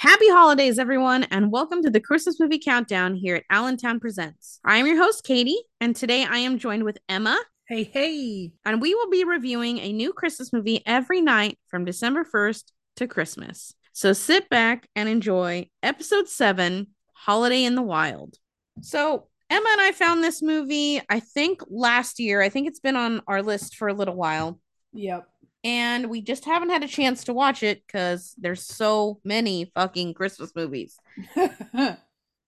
Happy holidays, everyone, and welcome to the Christmas movie countdown here at Allentown Presents. I am your host, Katie, and today I am joined with Emma, Hey, hey. and we will be reviewing a new Christmas movie every night from December 1st to Christmas. So sit back and enjoy episode 7 Holiday in the Wild. So, Emma and I found this movie, I think last year. I think it's been on our list for a little while. Yep. And we just haven't had a chance to watch it because there's so many fucking Christmas movies.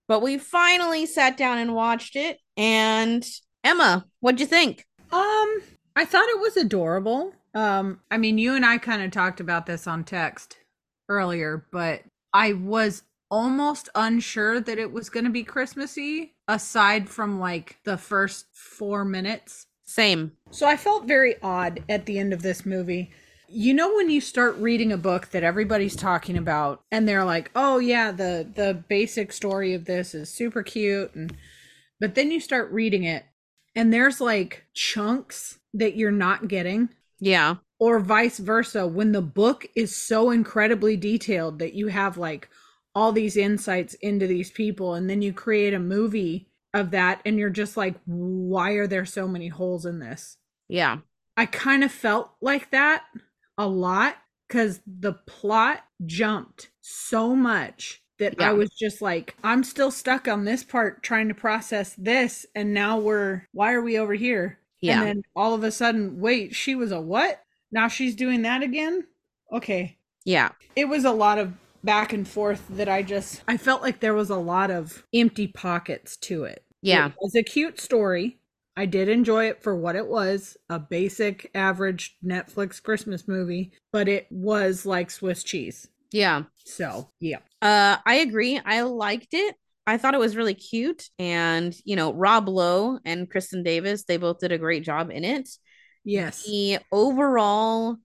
But we finally sat down and watched it. And Emma, what'd you think? um, I thought it was adorable. Um, I mean, you and I kind of talked about this on text earlier, but I was almost unsure that it was going to be Christmassy aside from like the first 4 minutes. Same. So I felt very odd at the end of this movie. You know when you start reading a book that everybody's talking about and they're like, "Oh yeah, the the basic story of this is super cute." And but then you start reading it and there's like chunks that you're not getting Yeah. or vice versa when the book is so incredibly detailed that you have like all these insights into these people and then you create a movie of that and you're just like why are there so many holes in this Yeah. i kind of felt like that a lot cuz the plot jumped so much that Yeah. i was just like i'm still stuck on this part trying to process this and now we're why are we over here Yeah. and then all of a sudden, wait, she was a what? Now she's doing that again? Okay. yeah. It was a lot of back and forth that I just I felt like there was a lot of empty pockets to it. Yeah. It was a cute story. I did enjoy it for what it was, a basic average Netflix Christmas movie, but it was like Swiss cheese. Yeah. So, yeah. Uh, I agree. I liked it. I thought it was really cute. And, you know, Rob Lowe and Kristin Davis, they both did a great job in it. Yes. the overall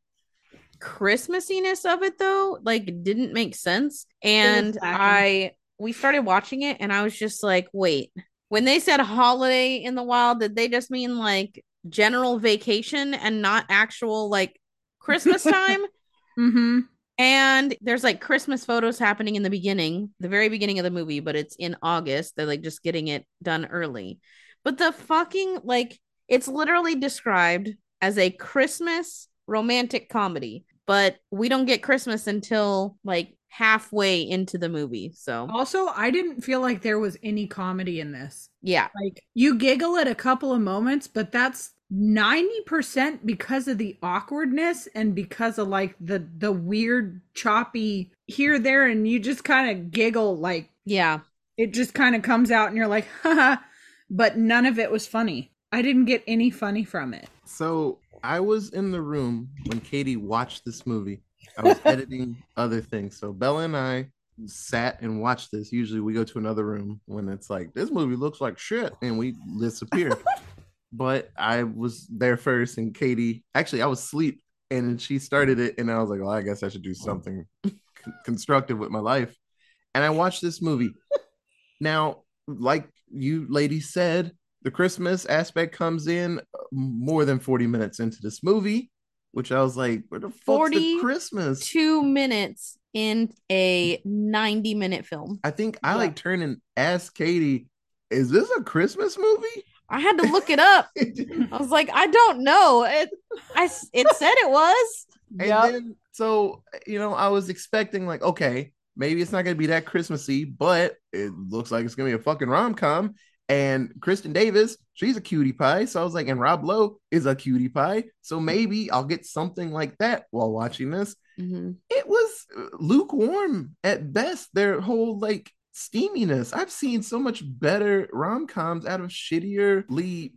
christmassiness of it though like didn't make sense. And i we started watching it and i was just like wait when they said holiday in the wild did they just mean like general vacation and not actual like christmas time? Mhm. and there's like christmas photos happening in the beginning the very beginning of the movie but it's in august. They're like just getting it done early. But the fucking like it's literally described as a christmas romantic comedy but we don't get christmas until like halfway into the movie so. Also, I didn't feel like there was any comedy in this. yeah. Like you giggle at a couple of moments but that's 90% because of the awkwardness and because of like the the weird choppy here there and you just kind of giggle like yeah. it just kind of comes out and you're like haha but none of it was funny. I didn't get any funny from it. So I was in the room when Katie watched this movie. I was editing other things. So Bella and I sat and watched this. Usually we go to another room when it's like this movie looks like shit and we disappear. but I was there first and Katie actually I was asleep and she started it and I was like, well, I guess I should do something constructive with my life. And I watched this movie. Now, like you ladies said, the Christmas aspect comes in uh, more than 40 minutes into this movie, which I was like, where the fuck's 40 the Christmas? two minutes in a 90 minute film I think I Yeah. like turning ask Katie, is this a Christmas movie? i had to look it up i was like i don't know it i s- it said it was then so you know, I was expecting like, okay, maybe it's not gonna be that Christmassy, but it looks like it's gonna be a fucking rom-com. And Kristin Davis, she's a cutie pie. So I was like, and Rob Lowe is a cutie pie. So maybe I'll get something like that while watching this. Mhm. it was lukewarm at best. Their whole like steaminess. I've seen so much better rom coms out of shittier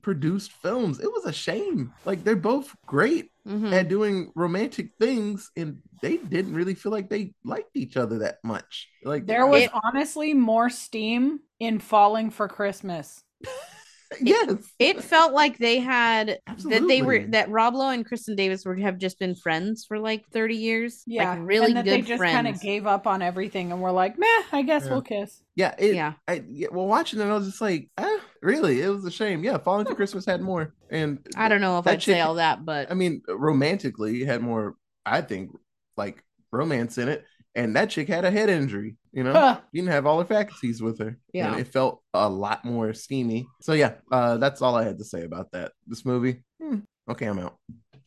produced films. It was a shame. Like they're both great Mhm. at doing romantic things, and they didn't really feel like they liked each other that much. Like there was It- honestly more steam in falling for christmas yes, It felt like they had that they were that Rob Lowe and Kristin Davis were have just been friends for like 30 years. yeah Like really and that good they just kind of gave up on everything and were like meh i guess Yeah. we'll kiss yeah, it, yeah. I, yeah. Well, watching them, I was just like, ah, really? It was a shame. Yeah, Falling for Christmas had more, and I don't know if I'd say all that, but I mean, romantically, it had more, I think, like romance in it. And that chick had a head injury. You know, Huh. she didn't have all her faculties with her. Yeah. and it felt a lot more steamy. So yeah, uh, that's all I had to say about that. This movie. hmm, okay, I'm out.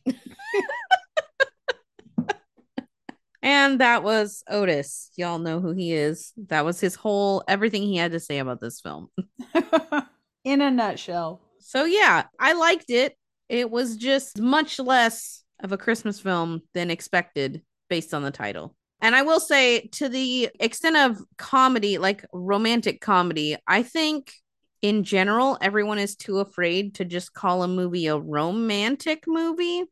And that was Otis. Y'all know who he is. That was his whole everything he had to say about this film. In a nutshell. So yeah, I liked it. It was just much less of a Christmas film than expected based on the title. And I will say to the extent of comedy, like romantic comedy, I think in general everyone is too afraid to just call a movie a romantic movie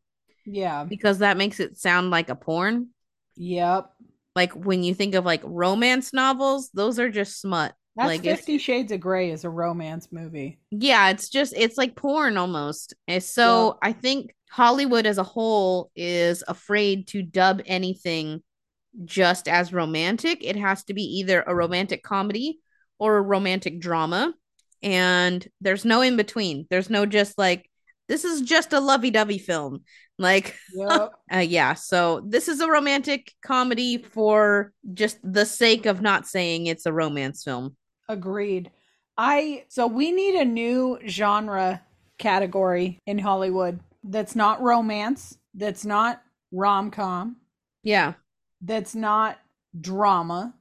Yeah. because that makes it sound like a porn. Yep. Like when you think of like romance novels, those are just smut. That's Like, Fifty Shades of Grey is a romance movie. Yeah, it's just it's like porn almost. And so I think Hollywood as a whole is afraid to dub anything just as romantic. It has to be either a romantic comedy or a romantic drama. And there's no in between. There's no just like this is just a lovey-dovey film. Like Yep. uh, yeah, so this is a romantic comedy for just the sake of not saying it's a romance film. Agreed. I so we need a new genre category in Hollywood that's not romance, that's not rom-com, Yeah. That's not drama,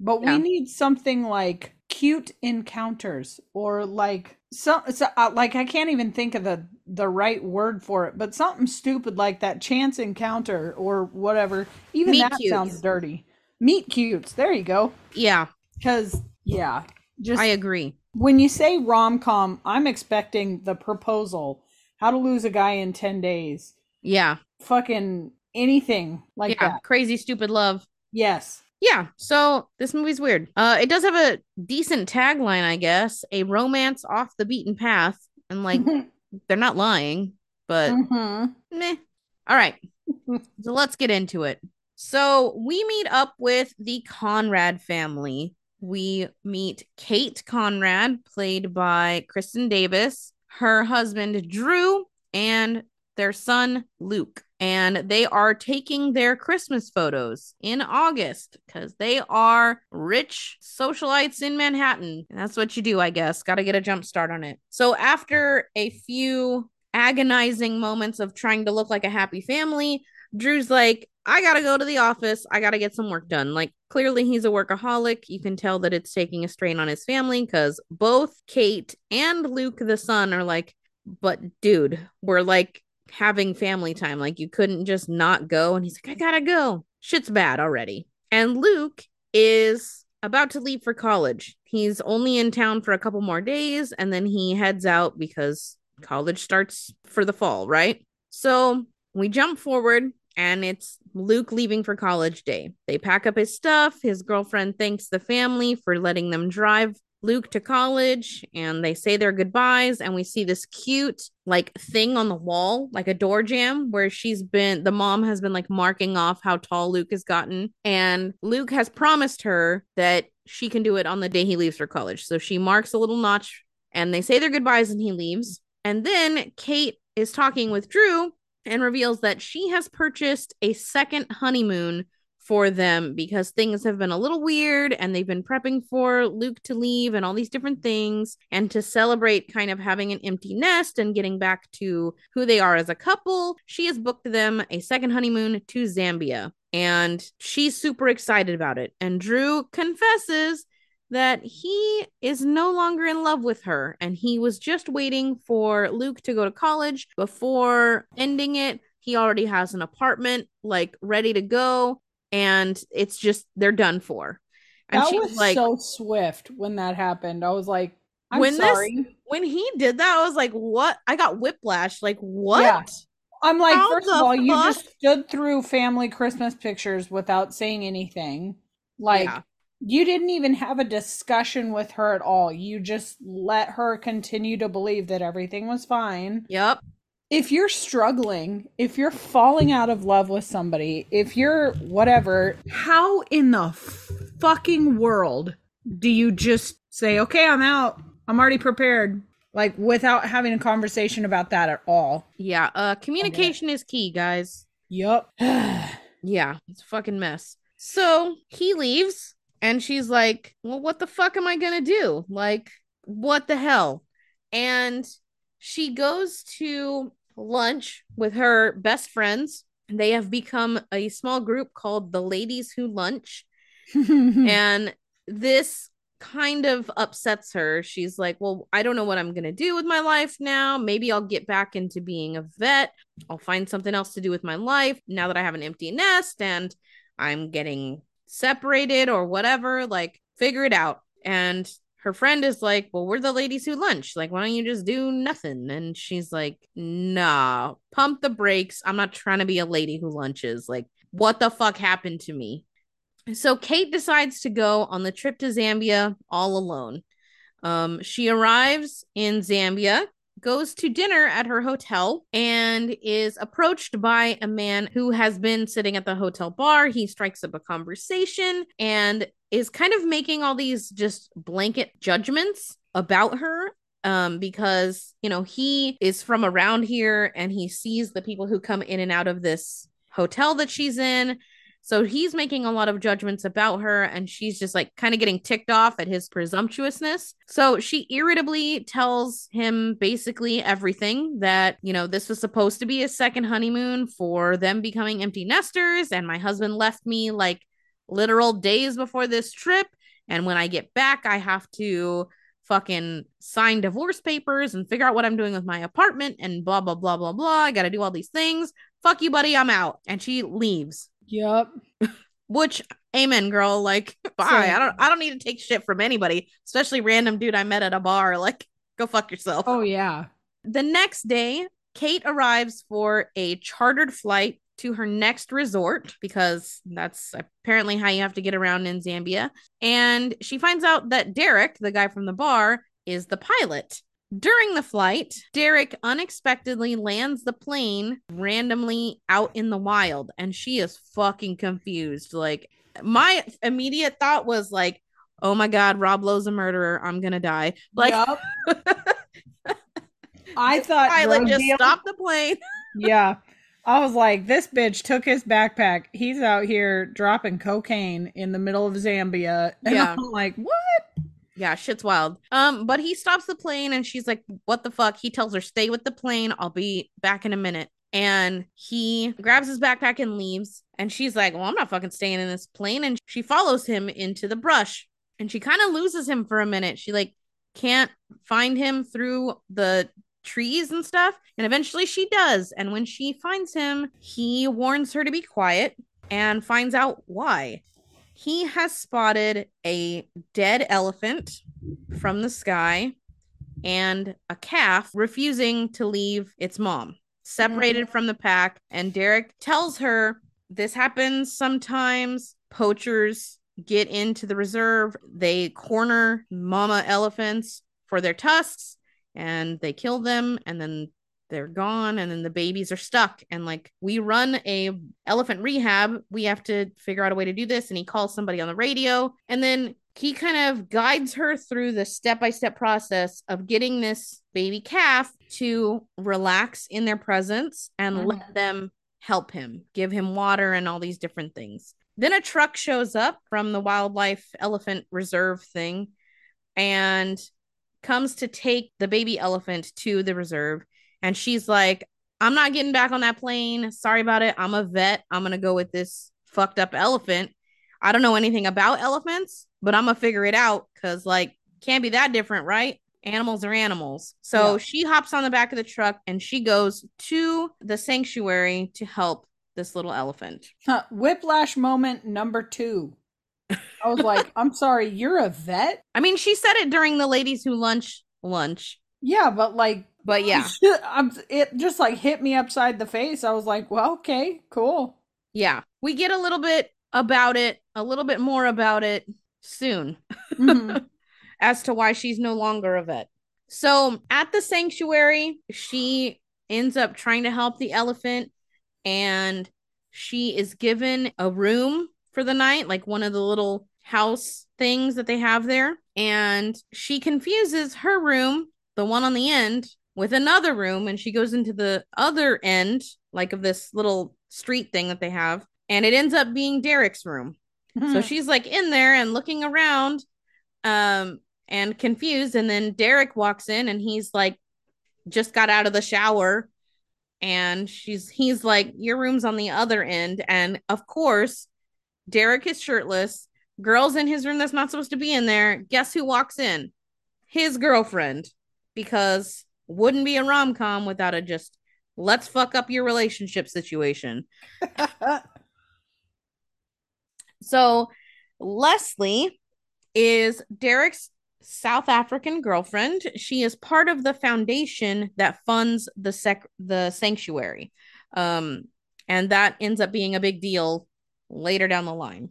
but Yeah. we need something like cute encounters or like some so, uh, like I can't even think of the the right word for it, but something stupid like that chance encounter or whatever. Even Meet that sounds dirty. Meet cutes. There you go. Yeah, Cuz yeah, just I agree. when you say rom com, I'm expecting the proposal, how to lose a guy in 10 days, Yeah. fucking anything like yeah, that. crazy stupid love. Yes. Yeah, so this movie's weird. Uh it does have a decent tagline, I guess, a romance off the beaten path. And like they're not lying, but Mhm. meh. All right. so let's get into it. So we meet up with the Conrad family. We meet Kate Conrad, played by Kristen Davis, her husband Drew, and their son Luke. And they are taking their Christmas photos in August because they are rich socialites in Manhattan. That's what you do, I guess. Got to get a jump start on it. So after a few agonizing moments of trying to look like a happy family, Drew's like, I gotta go to the office. I gotta get some work done. Like, clearly, he's a workaholic. You can tell that it's taking a strain on his family because both Kate and Luke, the son, are like, but dude, we're like having family time. Like, you couldn't just not go. And he's like, I gotta go. Shit's bad already. And Luke is about to leave for college. He's only in town for a couple more days and then he heads out because college starts for the fall, right? So we jump forward and it's Luke leaving for college day. They pack up his stuff. His girlfriend thanks the family for letting them drive Luke to college and they say their goodbyes. And we see this cute, like, thing on the wall, like a door jam, where she's been, the mom has been like marking off how tall Luke has gotten. And Luke has promised her that she can do it on the day he leaves for college. So she marks a little notch and they say their goodbyes and he leaves. And then Kate is talking with Drew and reveals that she has purchased a second honeymoon for them because things have been a little weird and they've been prepping for Luke to leave and all these different things. And to celebrate kind of having an empty nest and getting back to who they are as a couple, she has booked them a second honeymoon to Zambia. And she's super excited about it. And Drew confesses that he is no longer in love with her and he was just waiting for Luke to go to college before ending it. He already has an apartment like ready to go and it's just they're done for. And that was like so swift when that happened. I was like, I'm When this- sorry. when he did that, I was like, what? I got whiplash. Like, what? Yeah. I'm like, How first of all, you just stood through family Christmas pictures without saying anything. Like, Yeah. you didn't even have a discussion with her at all. You just let her continue to believe that everything was fine. Yep. If you're struggling, if you're falling out of love with somebody, if you're whatever, how in the fucking world do you just say, okay, I'm out? I'm already prepared. Like, without having a conversation about that at all. Yeah. Uh communication is key, guys. Yup. Yeah, it's a fucking mess. So he leaves and she's like, Well, what the fuck am I gonna do? Like, what the hell? And she goes to lunch with her best friends. They have become a small group called the Ladies Who Lunch. and this kind of upsets her. She's like, Well, I don't know what I'm going to do with my life now. Maybe I'll get back into being a vet. I'll find something else to do with my life now that I have an empty nest and I'm getting separated or whatever. Like, figure it out. And her friend is like, Well, we're the ladies who lunch. Like, why don't you just do nothing? And she's like, Nah, pump the brakes. I'm not trying to be a lady who lunches. Like, what the fuck happened to me? So Kate decides to go on the trip to Zambia all alone. Um, she arrives in Zambia, goes to dinner at her hotel, and is approached by a man who has been sitting at the hotel bar. He strikes up a conversation and is kind of making all these just blanket judgments about her um, because you know he is from around here and he sees the people who come in and out of this hotel that she's in so he's making a lot of judgments about her, and she's just like kind of getting ticked off at his presumptuousness. So she irritably tells him basically everything that, you know, this was supposed to be a second honeymoon for them becoming empty nesters, and my husband left me like literal days before this trip. And when I get back, I have to fucking sign divorce papers and figure out what I'm doing with my apartment and blah, blah, blah, blah, blah. I got to do all these things. Fuck you, buddy. I'm out. And she leaves. Yep. Which amen, girl. Like, bye. So, I don't I don't need to take shit from anybody, especially random dude I met at a bar. Like, go fuck yourself. Oh yeah. The next day, Kate arrives for a chartered flight to her next resort because that's apparently how you have to get around in Zambia. And she finds out that Derek, the guy from the bar, is the pilot. During the flight, Derek unexpectedly lands the plane randomly out in the wild, and she is fucking confused. Like, my immediate thought was like, "Oh my god, Rob Lowe's a murderer. I'm gonna die." Like, yep. I thought pilot just deal- stopped the plane. yeah, I was like, this bitch took his backpack. He's out here dropping cocaine in the middle of Zambia, and yeah. I'm like, what? Yeah, shit's wild. Um, but he stops the plane and she's like, What the fuck? He tells her, Stay with the plane. I'll be back in a minute. And he grabs his backpack and leaves. And she's like, Well, I'm not fucking staying in this plane. And she follows him into the brush. And she kind of loses him for a minute. She like can't find him through the trees and stuff. And eventually she does. And when she finds him, he warns her to be quiet and finds out why he has spotted a dead elephant from the sky and a calf refusing to leave its mom, separated mm-hmm. from the pack. And Derek tells her this happens sometimes. Poachers get into the reserve, they corner mama elephants for their tusks and they kill them and then they're gone and then the babies are stuck. And like we run a elephant rehab. We have to figure out a way to do this. And he calls somebody on the radio. And then he kind of guides her through the step-by-step process of getting this baby calf to relax in their presence and mm-hmm. let them help him give him water and all these different things. Then a truck shows up from the wildlife elephant reserve thing and comes to take the baby elephant to the reserve and she's like, I'm not getting back on that plane. Sorry about it. I'm a vet. I'm going to go with this fucked up elephant. I don't know anything about elephants, but I'm going to figure it out because, like, can't be that different, right? Animals are animals. So yeah. she hops on the back of the truck and she goes to the sanctuary to help this little elephant. Huh. Whiplash moment number two. I was like, I'm sorry, you're a vet? I mean, she said it during the ladies who lunch lunch. Yeah, but like but yeah, it just like hit me upside the face. I was like, well, okay, cool. Yeah, we get a little bit about it, a little bit more about it soon mm-hmm. as to why she's no longer a vet. So at the sanctuary, she ends up trying to help the elephant and she is given a room for the night, like one of the little house things that they have there. And she confuses her room, the one on the end, with another room and she goes into the other end like of this little street thing that they have and it ends up being Derek's room. So she's like in there and looking around um and confused and then Derek walks in and he's like just got out of the shower and she's he's like your room's on the other end and of course Derek is shirtless girls in his room that's not supposed to be in there guess who walks in? His girlfriend because wouldn't be a rom-com without a just let's fuck up your relationship situation so Leslie is Derek's South African girlfriend. She is part of the foundation that funds the sec the sanctuary. Um, and that ends up being a big deal later down the line.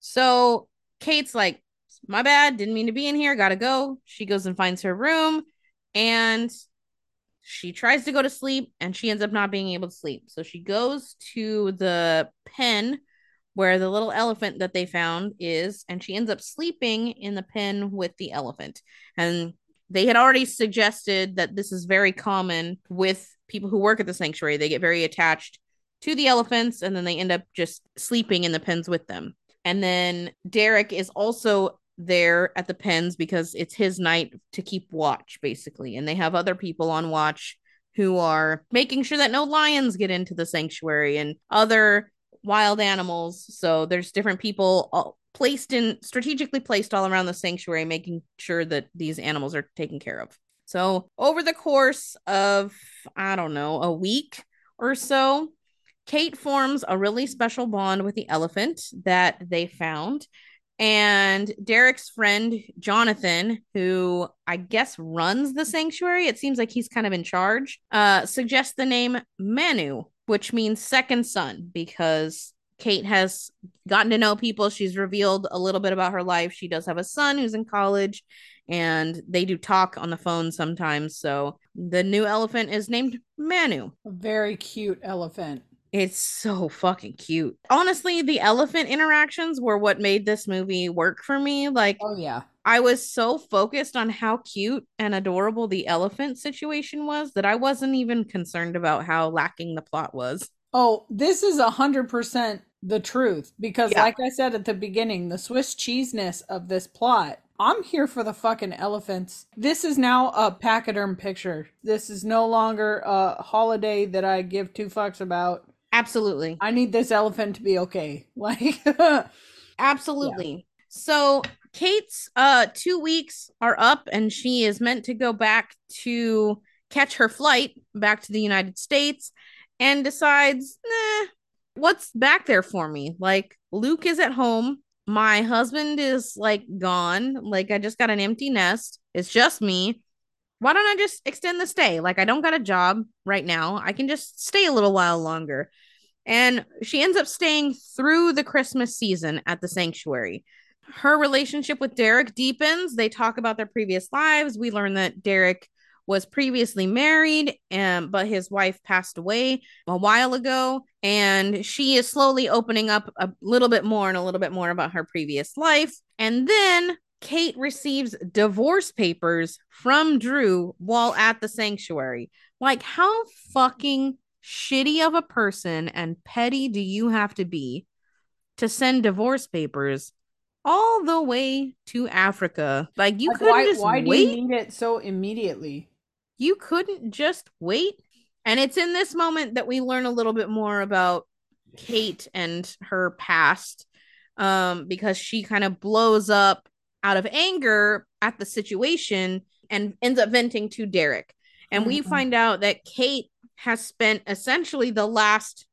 So Kate's like, my bad, didn't mean to be in here, gotta go. She goes and finds her room and she tries to go to sleep and she ends up not being able to sleep. So she goes to the pen where the little elephant that they found is, and she ends up sleeping in the pen with the elephant. And they had already suggested that this is very common with people who work at the sanctuary. They get very attached to the elephants and then they end up just sleeping in the pens with them. And then Derek is also there at the pens because it's his night to keep watch, basically. And they have other people on watch who are making sure that no lions get into the sanctuary and other wild animals. So there's different people placed in strategically placed all around the sanctuary, making sure that these animals are taken care of. So over the course of, I don't know, a week or so, Kate forms a really special bond with the elephant that they found. And Derek's friend, Jonathan, who I guess runs the sanctuary, it seems like he's kind of in charge, uh, suggests the name Manu, which means second son because Kate has gotten to know people. She's revealed a little bit about her life. She does have a son who's in college and they do talk on the phone sometimes. So the new elephant is named Manu. A very cute elephant. It's so fucking cute. Honestly, the elephant interactions were what made this movie work for me. Like, oh, yeah. I was so focused on how cute and adorable the elephant situation was that I wasn't even concerned about how lacking the plot was. Oh, this is a hundred percent the truth because, yeah. like I said at the beginning, the Swiss cheeseness of this plot. I'm here for the fucking elephants. This is now a pachyderm picture. This is no longer a holiday that I give two fucks about. Absolutely. I need this elephant to be okay. Like Absolutely. Yeah. So Kate's uh 2 weeks are up and she is meant to go back to catch her flight back to the United States and decides, "Nah, what's back there for me? Like Luke is at home, my husband is like gone, like I just got an empty nest. It's just me why don't I just extend the stay? Like, I don't got a job right now. I can just stay a little while longer. And she ends up staying through the Christmas season at the sanctuary. Her relationship with Derek deepens. They talk about their previous lives. We learn that Derek was previously married, um, but his wife passed away a while ago. And she is slowly opening up a little bit more and a little bit more about her previous life. And then Kate receives divorce papers from Drew while at the sanctuary. Like, how fucking shitty of a person and petty do you have to be to send divorce papers all the way to Africa? Like, you like couldn't why, just why wait. do you need it so immediately? You couldn't just wait. And it's in this moment that we learn a little bit more about Kate and her past um, because she kind of blows up out of anger at the situation and ends up venting to Derek. And mm-hmm. we find out that Kate has spent essentially the last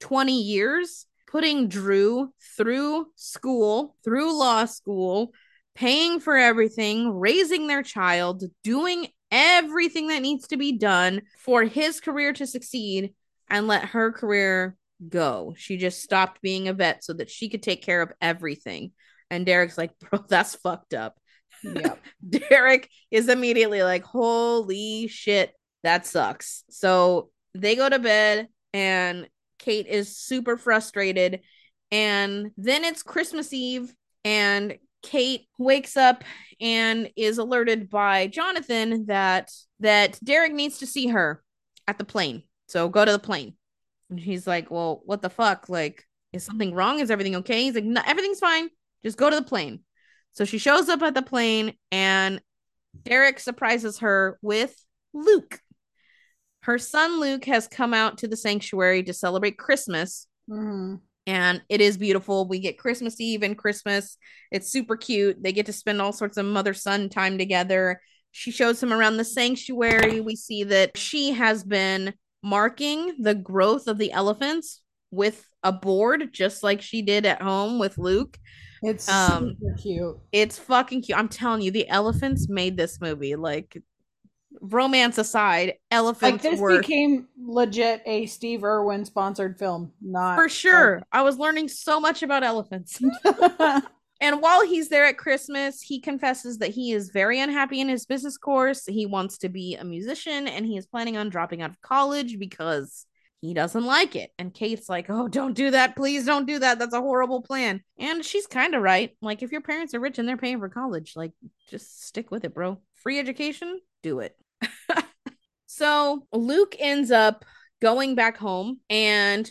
20 years putting Drew through school, through law school, paying for everything, raising their child, doing everything that needs to be done for his career to succeed and let her career go. She just stopped being a vet so that she could take care of everything. And Derek's like, bro, that's fucked up. Yeah. Derek is immediately like, holy shit, that sucks. So they go to bed and Kate is super frustrated. And then it's Christmas Eve and Kate wakes up and is alerted by Jonathan that that Derek needs to see her at the plane. So go to the plane. And he's like, "Well, what the fuck? Like Is something wrong? Is everything okay? He's like, no, everything's fine. Just go to the plane. So she shows up at the plane and Derek surprises her with Luke. Her son Luke has come out to the sanctuary to celebrate Christmas. Mm-hmm. And it is beautiful. We get Christmas Eve and Christmas. It's super cute. They get to spend all sorts of mother son time together. She shows him around the sanctuary. We see that she has been marking the growth of the elephants with a board, just like she did at home with Luke. It's Um, super cute. It's fucking cute. I'm telling you, the elephants made this movie. Like, romance aside, Like elephants this were became legit a Steve Irwin sponsored film. Not for sure. I was learning so much about elephants. And while he's there at Christmas, he confesses that he is very unhappy in his business course. He wants to be a musician and he is planning on dropping out of college because he doesn't like it. And Kate's like, Oh, don't do that. Please don't do that. That's a horrible plan. And she's kind of right. Like, if your parents are rich and they're paying for college, like, just stick with it, bro. Free education, do it. so Luke ends up going back home and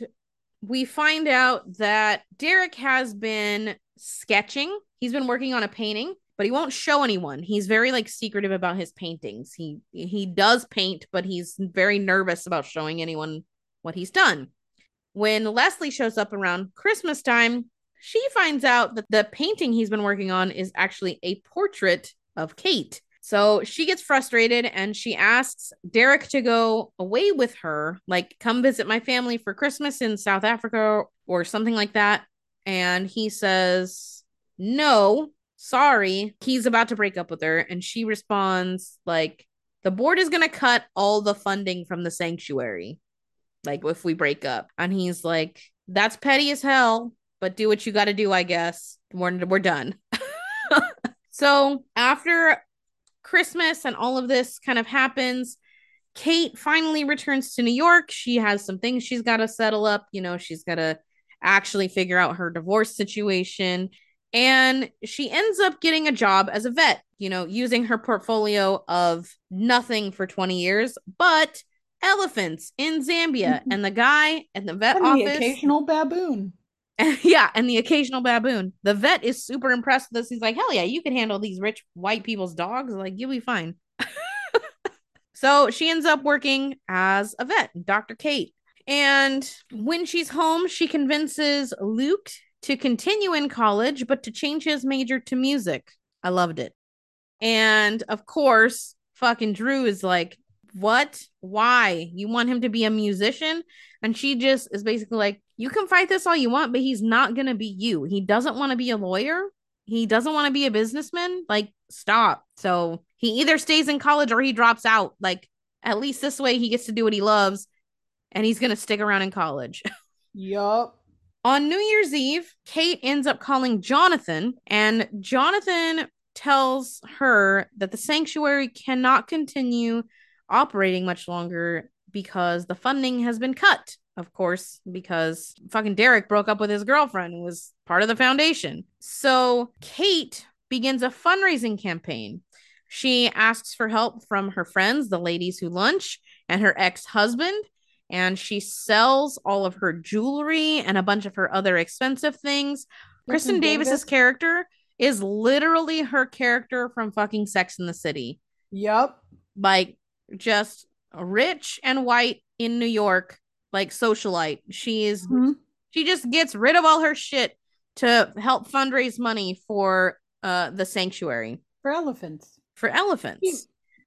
we find out that Derek has been sketching. He's been working on a painting, but he won't show anyone. He's very like secretive about his paintings. He he does paint, but he's very nervous about showing anyone what he's done. When Leslie shows up around Christmas time, she finds out that the painting he's been working on is actually a portrait of Kate. So she gets frustrated and she asks Derek to go away with her, like come visit my family for Christmas in South Africa or something like that. And he says, No, sorry. He's about to break up with her. And she responds, like, the board is going to cut all the funding from the sanctuary, like if we break up. And he's like, That's petty as hell, but do what you got to do, I guess. We're, we're done. so after Christmas and all of this kind of happens. Kate finally returns to New York. She has some things she's got to settle up. You know, she's got to actually figure out her divorce situation. And she ends up getting a job as a vet, you know, using her portfolio of nothing for 20 years, but elephants in Zambia. Mm-hmm. and the guy at the vet And the occasional baboon. yeah, and the occasional baboon. The vet is super impressed with this. He's like, hell yeah, you can handle these rich white people's dogs. Like, you'll be fine. so she ends up working as a vet, Dr. Kate. And when she's home, she convinces Luke to continue in college, but to change his major to music. I loved it. And of course, fucking Drew is like, what? Why? You want him to be a musician? And she just is basically like, you can fight this all you want, but he's not going to be you. He doesn't want to be a lawyer. He doesn't want to be a businessman. Like, stop. So he either stays in college or he drops out. Like, at least this way he gets to do what he loves and he's going to stick around in college. Yup. On New Year's Eve, Kate ends up calling Jonathan, and Jonathan tells her that the sanctuary cannot continue operating much longer because the funding has been cut. Of course, because fucking Derek broke up with his girlfriend, who was part of the foundation. So Kate begins a fundraising campaign. She asks for help from her friends, the ladies who lunch, and her ex husband and she sells all of her jewelry and a bunch of her other expensive things. Kristin Kristin Davis's Davis? character is literally her character from fucking Sex in the City. Yup. Like just rich and white in New York, like socialite. She is Mhm. she just gets rid of all her shit to help fundraise money for uh the sanctuary For elephants. for elephants. Cute.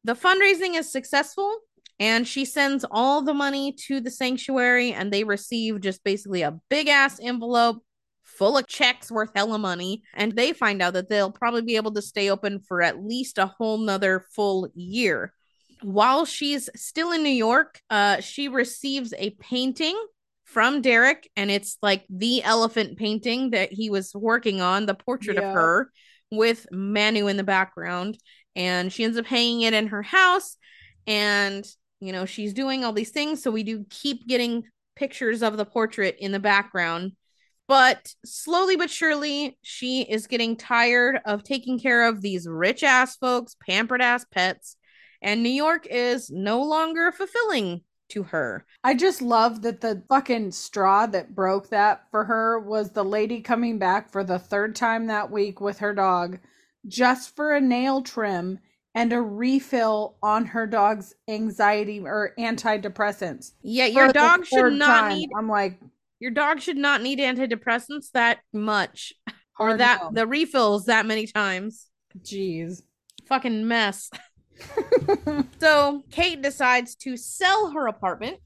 The fundraising is successful and she sends all the money to the sanctuary and they receive just basically a big ass envelope full of checks worth hella money and they find out that they'll probably be able to stay open for at least a whole nother full year while she's still in new york uh she receives a painting from derek and it's like the elephant painting that he was working on the portrait Yeah. of her with manu in the background. And she ends up hanging it in her house and you know she's doing all these things. So we do keep getting pictures of the portrait in the background. But slowly but surely she is getting tired of taking care of these rich ass folks pampered ass pets and new york is no longer fulfilling to her. I just love that the fucking straw that broke that for her was the lady coming back for the third time that week with her dog just for a nail trim and a refill on her dog's anxiety or antidepressants. Yeah, your dog should not time. need I'm like, your dog should not need antidepressants that much or that no. the refills that many times. Jeez. Fucking mess. So Kate decides to sell her apartment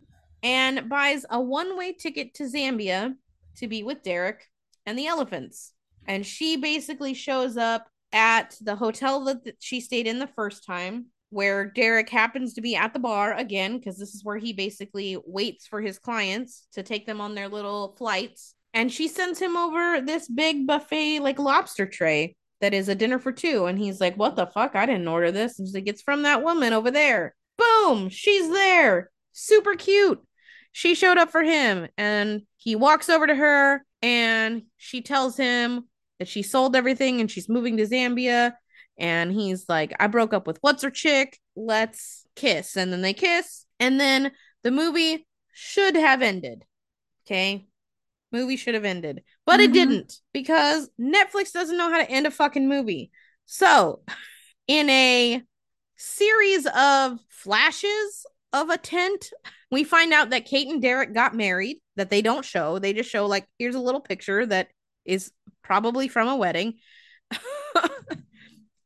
and buys a one way ticket to Zambia to be with Derek and the elephants. And she basically shows up at the hotel that th- she stayed in the first time, where Derek happens to be at the bar again, because this is where he basically waits for his clients to take them on their little flights. And she sends him over this big buffet, like lobster tray that is a dinner for two. And he's like, What the fuck? I didn't order this. And she's like, It's from that woman over there. Boom, she's there. Super cute. She showed up for him and he walks over to her and she tells him that she sold everything and she's moving to Zambia. And he's like, I broke up with what's her chick. Let's kiss. And then they kiss. And then the movie should have ended. Okay. Movie should have ended, but it Mhm. didn't because Netflix doesn't know how to end a fucking movie. So, in a series of flashes of a tent, we find out that Kate and Derek got married, that they don't show. They just show, like, here's a little picture that is probably from a wedding.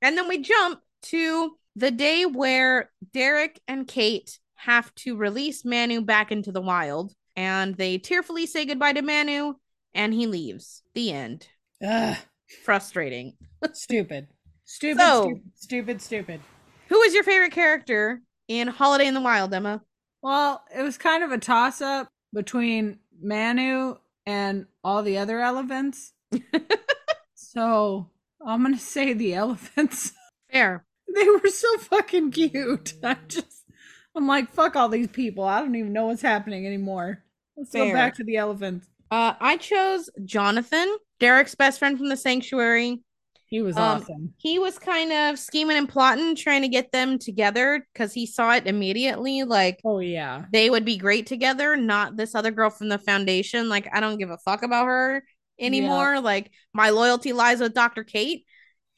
and then we jump to the day where Derek and Kate have to release Manu back into the wild. And they tearfully say goodbye to Manu and he leaves. The end. Ugh, Frustrating. stupid. Stupid, So- stupid, stupid, stupid. was your favorite character in Holiday in the Wild, Emma? Well, it was kind of a toss up between Manu and all the other elephants. so I'm going to say the elephants. Fair. they were so fucking cute. I'm just, I'm like, fuck all these people. I don't even know what's happening anymore. Let's go back to the elephants. Uh, I chose Jonathan, Derek's best friend from the sanctuary. He was Um, awesome. He was kind of scheming and plotting, trying to get them together because he saw it immediately. Like Oh, yeah. they would be great together, not this other girl from the foundation. Like, I don't give a fuck about her anymore. Like, my loyalty lies with Dr. Kate.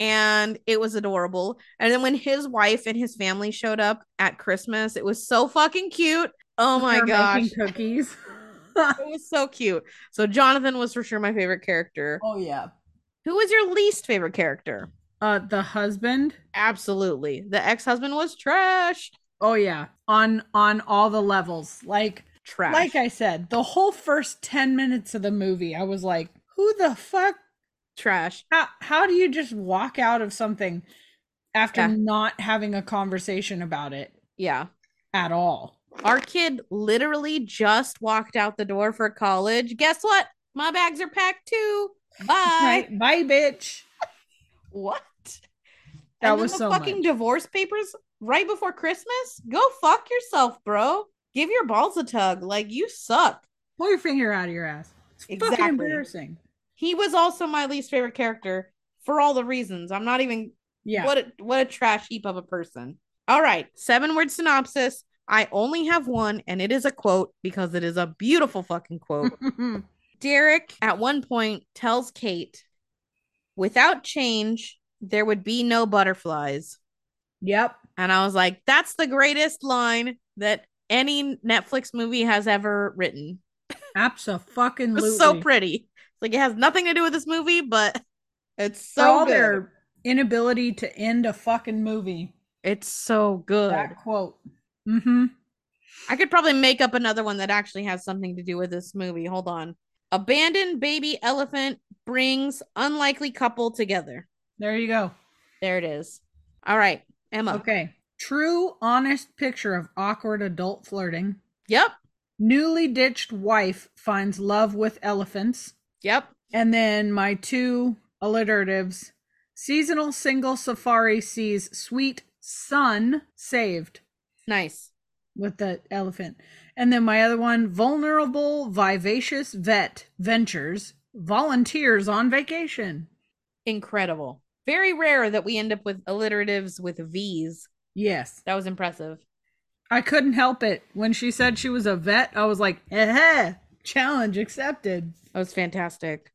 And it was adorable. And then when his wife and his family showed up at Christmas, it was so fucking cute. Oh my They're gosh. cookies. It was so cute. So Jonathan was for sure my favorite character. oh, yeah. Who was your least favorite character? Uh, the husband. Absolutely. The ex-husband was trash. Oh, yeah. On on all the levels. Like, Trash. like I said, the whole first 10 minutes of the movie, I was like, who the fuck? Trash. How, how do you just walk out of something after Yeah. not having a conversation about it Yeah. at all? Our kid literally just walked out the door for college. Guess what? My bags are packed too. Bye. Right? Bye, bitch. What? That and was the so fucking much. divorce papers right before Christmas? Go fuck yourself, bro. Give your balls a tug. Like you suck. Pull your finger out of your ass. It's Exactly. fucking embarrassing. He was also my least favorite character for all the reasons. I'm not even Yeah. What a what a trash heap of a person. All right, seven word synopsis. I only have one, and it is a quote because it is a beautiful fucking quote. Derek at one point tells Kate, without change, there would be no butterflies. yep. And I was like, that's the greatest line that any Netflix movie has ever written. It Absolutely. so pretty. Like it has nothing to do with this movie, but it's so their inability to end a fucking movie. It's so good. That quote. Mm-hmm. I could probably make up another one that actually has something to do with this movie. Hold on. Abandoned baby elephant brings unlikely couple together. There you go. There it is. All right, Emma. Okay. True, honest picture of awkward adult flirting. Yep. Newly ditched wife finds love with elephants. Yep. And then my two alliteratives. Seasonal single safari sees sweet sun saved Nice. with the elephant. And then my other one, vulnerable, vivacious vet ventures, volunteers on vacation. Incredible. Very rare that we end up with alliteratives with V's. Yes. That was impressive. I couldn't help it. When she said she was a vet, I was like, eh, challenge accepted. That was fantastic.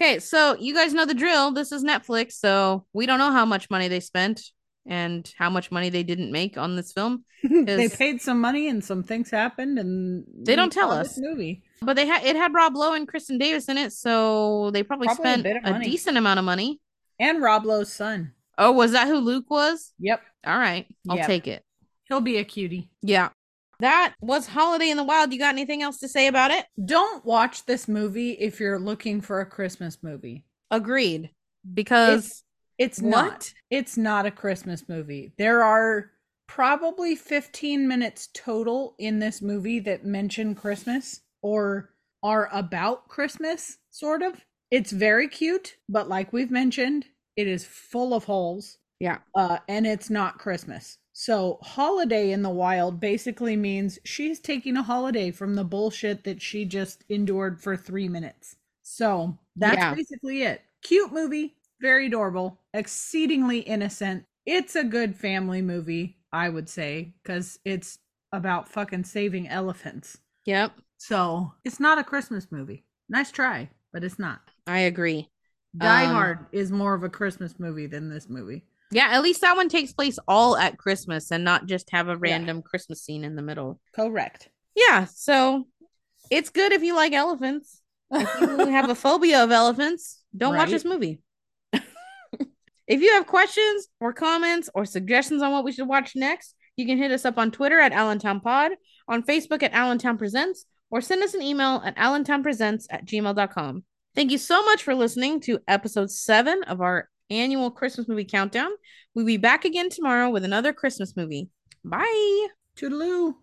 Okay, so you guys know the drill. This is Netflix, so we don't know how much money they spent and how much money they didn't make on this film. they paid some money and some things happened and They don't tell us. movie. But they had it had Rob Lowe and Kristin Davis in it, so they probably, Probably spent of a, decent amount of money. And Rob Lowe's son. Oh, was that who Luke was? Yep. All right, I'll Yep. take it. He'll be a cutie. Yeah. That was Holiday in the Wild. You got anything else to say about it? Don't watch this movie if you're looking for a Christmas movie. Agreed. Because It's what? not. It's not a Christmas movie. There are probably 15 minutes total in this movie that mention Christmas or are about Christmas, sort of. It's very cute, but like we've mentioned, it is full of holes. Yeah. Uh, and it's not Christmas. So, holiday in the wild basically means she's taking a holiday from the bullshit that she just endured for three minutes. So, that's Yeah. basically it. Cute movie, very adorable, exceedingly innocent. It's a good family movie, I would say, because it's about fucking saving elephants. Yep, So, it's not a Christmas movie. Nice try, but it's not. I agree. Die Um, Hard is more of a Christmas movie than this movie. Yeah, at least that one takes place all at Christmas and not just have a random Christmas scene in the middle. Correct. Yeah, so it's good if you like elephants. If you have a phobia of elephants, don't watch this movie. if you have questions or comments or suggestions on what we should watch next, you can hit us up on Twitter at Allentown Pod, on Facebook at Allentown Presents, or send us an email at allentownpresents at gmail.com. Thank you so much for listening to episode seven of our annual Christmas movie countdown. We'll be back again tomorrow with another Christmas movie. Bye. Toodaloo.